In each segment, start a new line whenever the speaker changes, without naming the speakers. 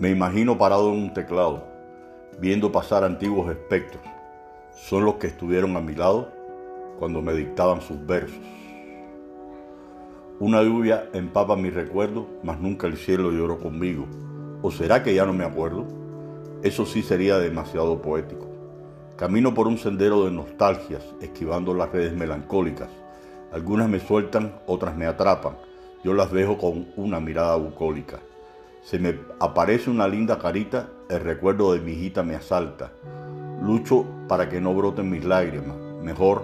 Me imagino parado en un teclado, viendo pasar antiguos espectros. Son los que estuvieron a mi lado cuando me dictaban sus versos. Una lluvia empapa mi recuerdo, mas nunca el cielo lloró conmigo. ¿O será que ya no me acuerdo? Eso sí sería demasiado poético. Camino por un sendero de nostalgias, esquivando las redes melancólicas. Algunas me sueltan, otras me atrapan. Yo las dejo con una mirada bucólica. Se me aparece una linda carita, el recuerdo de mi hijita me asalta. Lucho para que no broten mis lágrimas, mejor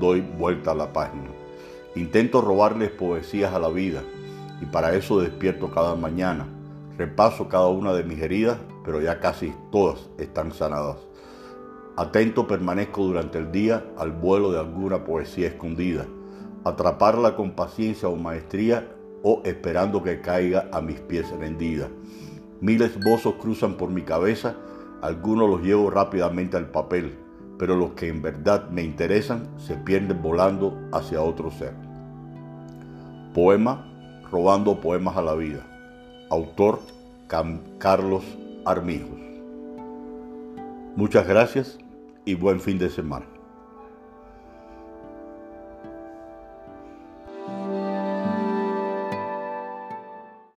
doy vuelta a la página. Intento robarles poesías a la vida y para eso despierto cada mañana. Repaso cada una de mis heridas, pero ya casi todas están sanadas. Atento permanezco durante el día al vuelo de alguna poesía escondida, atraparla con paciencia o maestría o esperando que caiga a mis pies rendida. Miles bozos cruzan por mi cabeza, algunos los llevo rápidamente al papel, pero los que en verdad me interesan se pierden volando hacia otro ser. Poema Robando Poemas a la Vida. Autor Carlos Armijos. Muchas gracias y buen fin de semana.